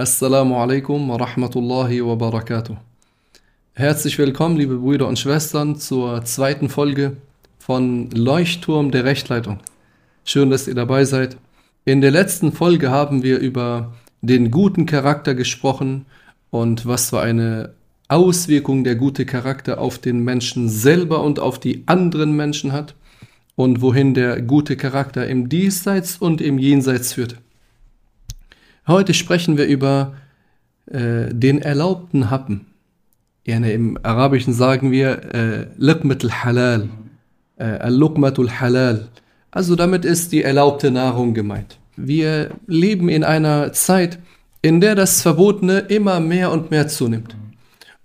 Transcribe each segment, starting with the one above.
Assalamu alaikum wa rahmatullahi wa barakatuh. Herzlich willkommen, liebe Brüder und Schwestern, zur zweiten Folge von Leuchtturm der Rechtleitung. Schön, dass ihr dabei seid. In der letzten Folge haben wir über den guten Charakter gesprochen und was für eine Auswirkung der gute Charakter auf den Menschen selber und auf die anderen Menschen hat und wohin der gute Charakter im Diesseits und im Jenseits führt. Heute sprechen wir über äh, den erlaubten Happen. Yani Im Arabischen sagen wir äh, al-Halal, äh, al-Luqmat al-Halal. Also damit ist die erlaubte Nahrung gemeint. Wir leben in einer Zeit, in der das Verbotene immer mehr und mehr zunimmt.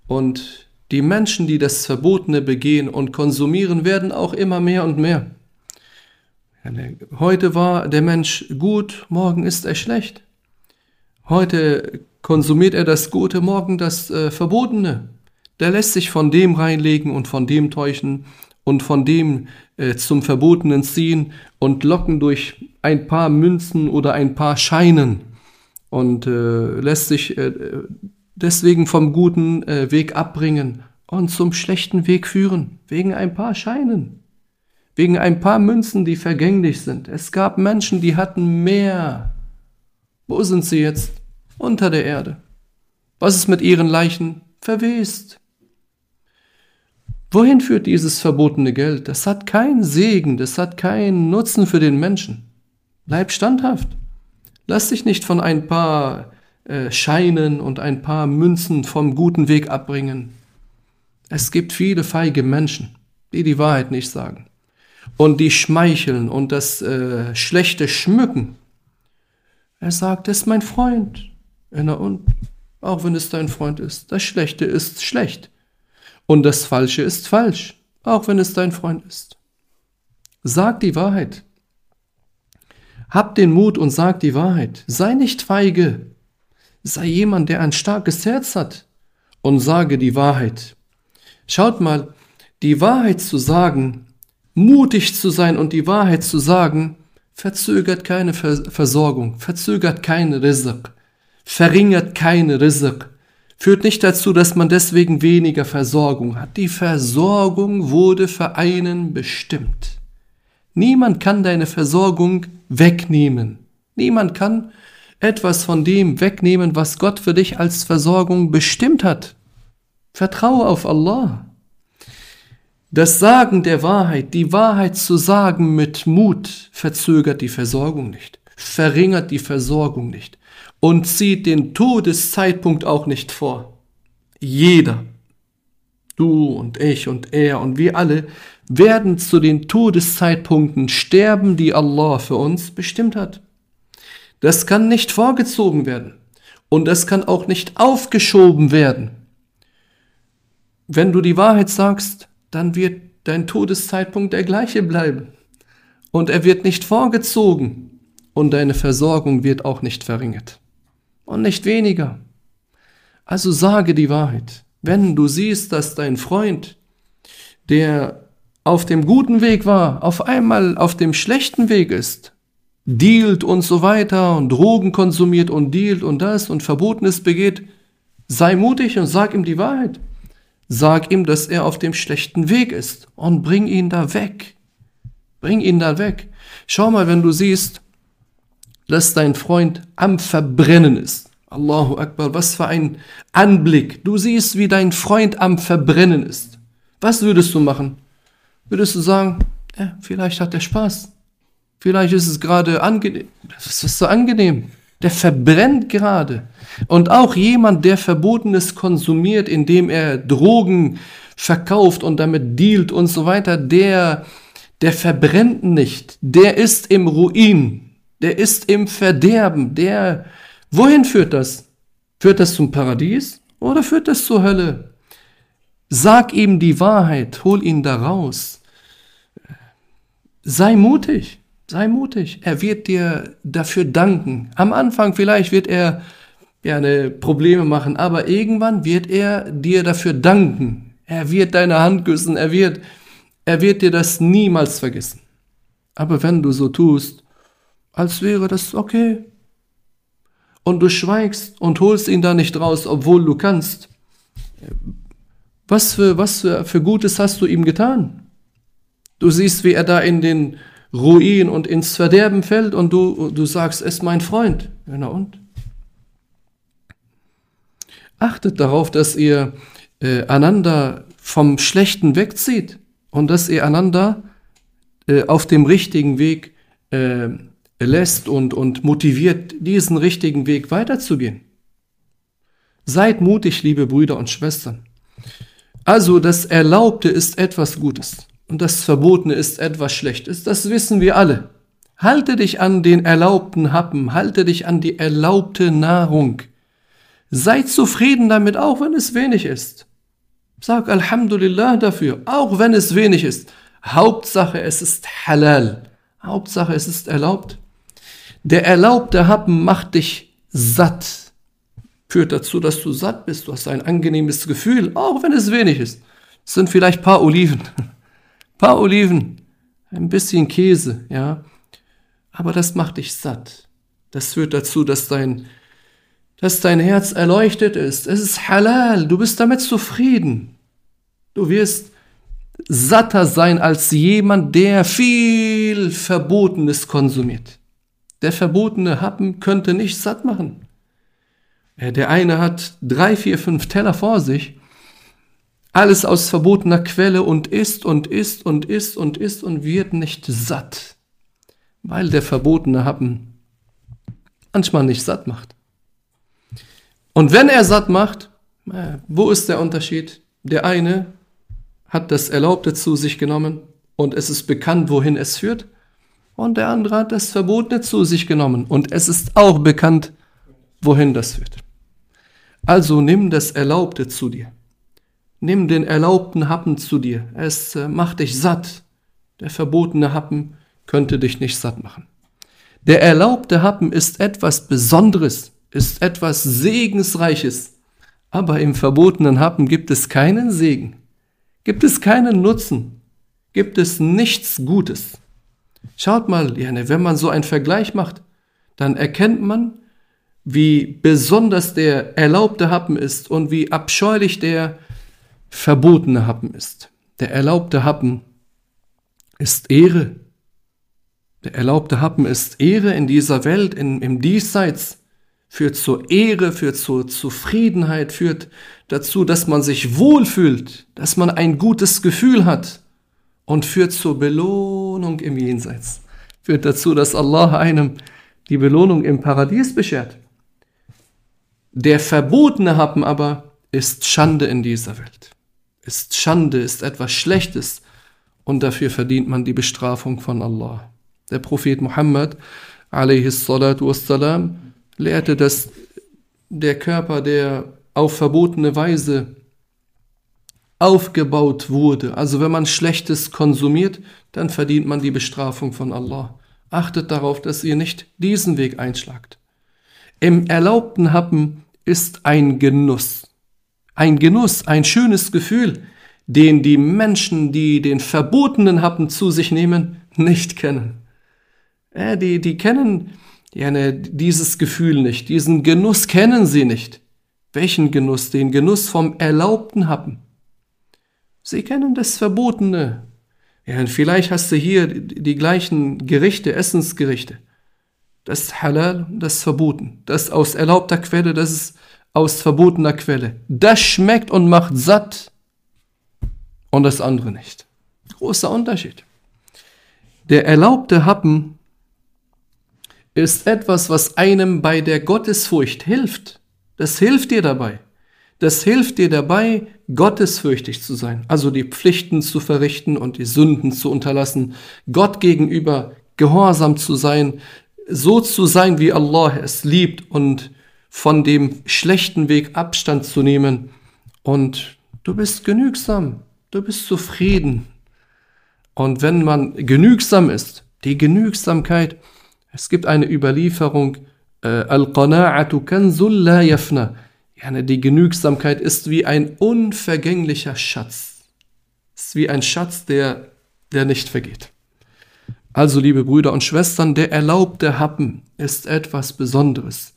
Und die Menschen, die das Verbotene begehen und konsumieren, werden auch immer mehr und mehr. Heute war der Mensch gut, morgen ist er schlecht. Heute konsumiert er das Gute, morgen das äh, Verbotene. Der lässt sich von dem reinlegen und von dem täuschen und von dem äh, zum Verbotenen ziehen und locken durch ein paar Münzen oder ein paar Scheinen und äh, lässt sich äh, deswegen vom guten äh, Weg abbringen und zum schlechten Weg führen, wegen ein paar Scheinen wegen ein paar Münzen, die vergänglich sind. Es gab Menschen, die hatten mehr. Wo sind sie jetzt? Unter der Erde. Was ist mit ihren Leichen? Verwest. Wohin führt dieses verbotene Geld? Das hat keinen Segen, das hat keinen Nutzen für den Menschen. Bleib standhaft. Lass dich nicht von ein paar äh, Scheinen und ein paar Münzen vom guten Weg abbringen. Es gibt viele feige Menschen, die die Wahrheit nicht sagen und die schmeicheln und das äh, Schlechte schmücken. Er sagt, es ist mein Freund. Na und, auch wenn es dein Freund ist, das Schlechte ist schlecht. Und das Falsche ist falsch, auch wenn es dein Freund ist. Sag die Wahrheit. Hab den Mut und sag die Wahrheit. Sei nicht feige. Sei jemand, der ein starkes Herz hat und sage die Wahrheit. Schaut mal, die Wahrheit zu sagen mutig zu sein und die Wahrheit zu sagen, verzögert keine Versorgung, verzögert keinen Rizq, verringert keinen Rizq, führt nicht dazu, dass man deswegen weniger Versorgung hat. Die Versorgung wurde für einen bestimmt. Niemand kann deine Versorgung wegnehmen. Niemand kann etwas von dem wegnehmen, was Gott für dich als Versorgung bestimmt hat. Vertraue auf Allah. Das Sagen der Wahrheit, die Wahrheit zu sagen mit Mut, verzögert die Versorgung nicht, verringert die Versorgung nicht und zieht den Todeszeitpunkt auch nicht vor. Jeder, du und ich und er und wir alle, werden zu den Todeszeitpunkten sterben, die Allah für uns bestimmt hat. Das kann nicht vorgezogen werden und das kann auch nicht aufgeschoben werden. Wenn du die Wahrheit sagst, dann wird dein Todeszeitpunkt der gleiche bleiben. Und er wird nicht vorgezogen und deine Versorgung wird auch nicht verringert. Und nicht weniger. Also sage die Wahrheit. Wenn du siehst, dass dein Freund, der auf dem guten Weg war, auf einmal auf dem schlechten Weg ist, dealt und so weiter und Drogen konsumiert und dealt und das und Verbotenes begeht, sei mutig und sag ihm die Wahrheit. Sag ihm, dass er auf dem schlechten Weg ist und bring ihn da weg. Bring ihn da weg. Schau mal, wenn du siehst, dass dein Freund am Verbrennen ist. Allahu Akbar, was für ein Anblick. Du siehst, wie dein Freund am Verbrennen ist. Was würdest du machen? Würdest du sagen, ja, vielleicht hat er Spaß. Vielleicht ist es gerade angenehm. Das ist so angenehm. Der verbrennt gerade. Und auch jemand, der Verbotenes konsumiert, indem er Drogen verkauft und damit dealt und so weiter, der, der verbrennt nicht. Der ist im Ruin. Der ist im Verderben. Der, wohin führt das? Führt das zum Paradies oder führt das zur Hölle? Sag ihm die Wahrheit, hol ihn da raus. Sei mutig. Sei mutig. Er wird dir dafür danken. Am Anfang vielleicht wird er gerne Probleme machen, aber irgendwann wird er dir dafür danken. Er wird deine Hand küssen. Er wird, er wird dir das niemals vergessen. Aber wenn du so tust, als wäre das okay. und du schweigst und holst ihn da nicht raus, obwohl du kannst. Was für, was für, für Gutes hast du ihm getan? Du siehst, wie er da in den Ruin und ins Verderben fällt und du, du sagst, er ist mein Freund. Ja, na und? Achtet darauf, dass ihr äh, einander vom Schlechten wegzieht und dass ihr einander äh, auf dem richtigen Weg äh, lässt und, und motiviert, diesen richtigen Weg weiterzugehen. Seid mutig, liebe Brüder und Schwestern. Also das Erlaubte ist etwas Gutes und das Verbotene ist etwas Schlechtes. Das wissen wir alle. Halte dich an den erlaubten Happen, halte dich an die erlaubte Nahrung. Sei zufrieden damit, auch wenn es wenig ist. Sag Alhamdulillah dafür, auch wenn es wenig ist. Hauptsache, es ist halal. Hauptsache, es ist erlaubt. Der erlaubte Happen macht dich satt. Führt dazu, dass du satt bist. Du hast ein angenehmes Gefühl, auch wenn es wenig ist. Es sind vielleicht paar Oliven. Paar Oliven. Ein bisschen Käse, ja. Aber das macht dich satt. Das führt dazu, dass dein, dass dein Herz erleuchtet ist. Es ist halal. Du bist damit zufrieden. Du wirst satter sein als jemand, der viel Verbotenes konsumiert. Der verbotene Happen könnte nicht satt machen. Der eine hat drei, vier, fünf Teller vor sich, alles aus verbotener Quelle und isst und isst und isst und isst und wird nicht satt, weil der verbotene Happen manchmal nicht satt macht. Und wenn er satt macht, äh, wo ist der Unterschied? Der eine hat das Erlaubte zu sich genommen und es ist bekannt, wohin es führt. Und der andere hat das Verbotene zu sich genommen und es ist auch bekannt, wohin das führt. Also nimm das Erlaubte zu dir. Nimm den erlaubten Happen zu dir. Es äh, macht dich satt. Der verbotene Happen könnte dich nicht satt machen. Der erlaubte Happen ist etwas Besonderes, ist etwas Segensreiches. Aber im verbotenen Happen gibt es keinen Segen. Gibt es keinen Nutzen? Gibt es nichts Gutes? Schaut mal, wenn man so einen Vergleich macht, dann erkennt man, wie besonders der erlaubte Happen ist und wie abscheulich der verbotene Happen ist. Der erlaubte Happen ist Ehre. Der erlaubte Happen ist Ehre in dieser Welt, in, im Diesseits, führt zur Ehre, führt zur Zufriedenheit, führt dazu, dass man sich wohlfühlt, dass man ein gutes Gefühl hat und führt zur Belohnung im Jenseits. Führt dazu, dass Allah einem die Belohnung im Paradies beschert. Der verbotene Happen aber ist Schande in dieser Welt. Ist Schande, ist etwas Schlechtes und dafür verdient man die Bestrafung von Allah. Der Prophet Muhammad wassalam, lehrte, dass der Körper, der auf verbotene Weise aufgebaut wurde. Also wenn man Schlechtes konsumiert, dann verdient man die Bestrafung von Allah. Achtet darauf, dass ihr nicht diesen Weg einschlagt. Im erlaubten Happen ist ein Genuss. Ein Genuss, ein schönes Gefühl, den die Menschen, die den verbotenen Happen zu sich nehmen, nicht kennen. Äh, die, die kennen ja, ne, dieses Gefühl nicht, diesen Genuss kennen sie nicht. Welchen Genuss? Den Genuss vom erlaubten Happen. Sie kennen das Verbotene. Ja, und vielleicht hast du hier die, gleichen Gerichte, Essensgerichte. Das Halal, das verboten. Das aus erlaubter Quelle, das ist aus verbotener Quelle. Das schmeckt und macht satt und das andere nicht. Großer Unterschied. Der erlaubte Happen ist etwas, was einem bei der Gottesfurcht hilft. Das hilft dir dabei. Das hilft dir dabei, gottesfürchtig zu sein, also die Pflichten zu verrichten und die Sünden zu unterlassen, Gott gegenüber gehorsam zu sein, so zu sein, wie Allah es liebt und von dem schlechten Weg Abstand zu nehmen. Und du bist genügsam, du bist zufrieden. Und wenn man genügsam ist, die Genügsamkeit, es gibt eine Überlieferung, äh, Al-Qana'atu kanzul la yafna. Die Genügsamkeit ist wie ein unvergänglicher Schatz. Ist wie ein Schatz, der, der nicht vergeht. Also, liebe Brüder und Schwestern, der erlaubte Happen ist etwas Besonderes.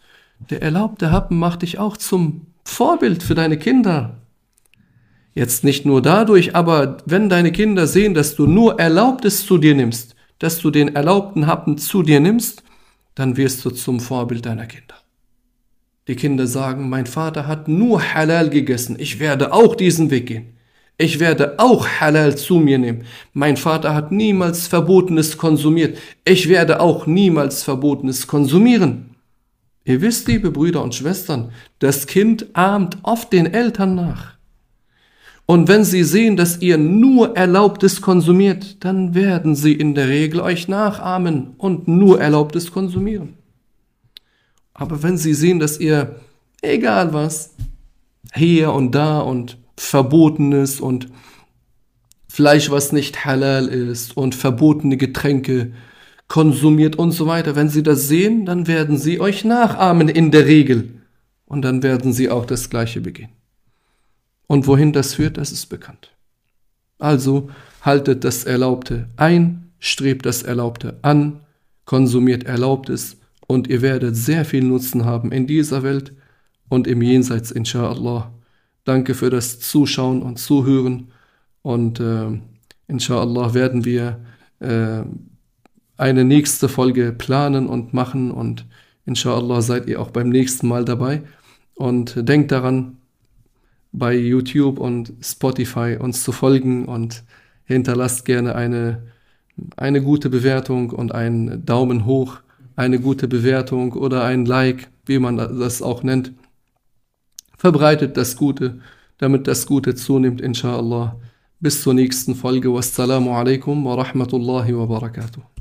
Der erlaubte Happen macht dich auch zum Vorbild für deine Kinder. Jetzt nicht nur dadurch, aber wenn deine Kinder sehen, dass du nur Erlaubtes zu dir nimmst, dass du den erlaubten Happen zu dir nimmst, dann wirst du zum Vorbild deiner Kinder. Die Kinder sagen, mein Vater hat nur Halal gegessen, ich werde auch diesen Weg gehen. Ich werde auch Halal zu mir nehmen. Mein Vater hat niemals Verbotenes konsumiert. Ich werde auch niemals Verbotenes konsumieren. Ihr wisst, liebe Brüder und Schwestern, das Kind ahmt oft den Eltern nach. Und wenn sie sehen, dass ihr nur Erlaubtes konsumiert, dann werden sie in der Regel euch nachahmen und nur Erlaubtes konsumieren. Aber wenn sie sehen, dass ihr, egal was, hier und da und Verbotenes und Fleisch, was nicht halal ist und verbotene Getränke konsumiert und so weiter. Wenn sie das sehen, dann werden sie euch nachahmen in der Regel. Und dann werden sie auch das Gleiche begehen. Und wohin das führt, das ist bekannt. Also haltet das Erlaubte ein, strebt das Erlaubte an, konsumiert Erlaubtes und ihr werdet sehr viel Nutzen haben in dieser Welt und im Jenseits, inshallah. Danke für das Zuschauen und Zuhören. Und äh, inshallah werden wir äh, eine nächste Folge planen und machen. Und inshallah seid ihr auch beim nächsten Mal dabei. Und denkt daran, bei YouTube und Spotify uns zu folgen und hinterlasst gerne eine, eine gute Bewertung und einen Daumen hoch, eine gute Bewertung oder ein Like, wie man das auch nennt. Verbreitet das Gute, damit das Gute zunimmt, inshallah. Bis zur nächsten Folge. Wassalamu alaikum wa rahmatullahi wa barakatuh.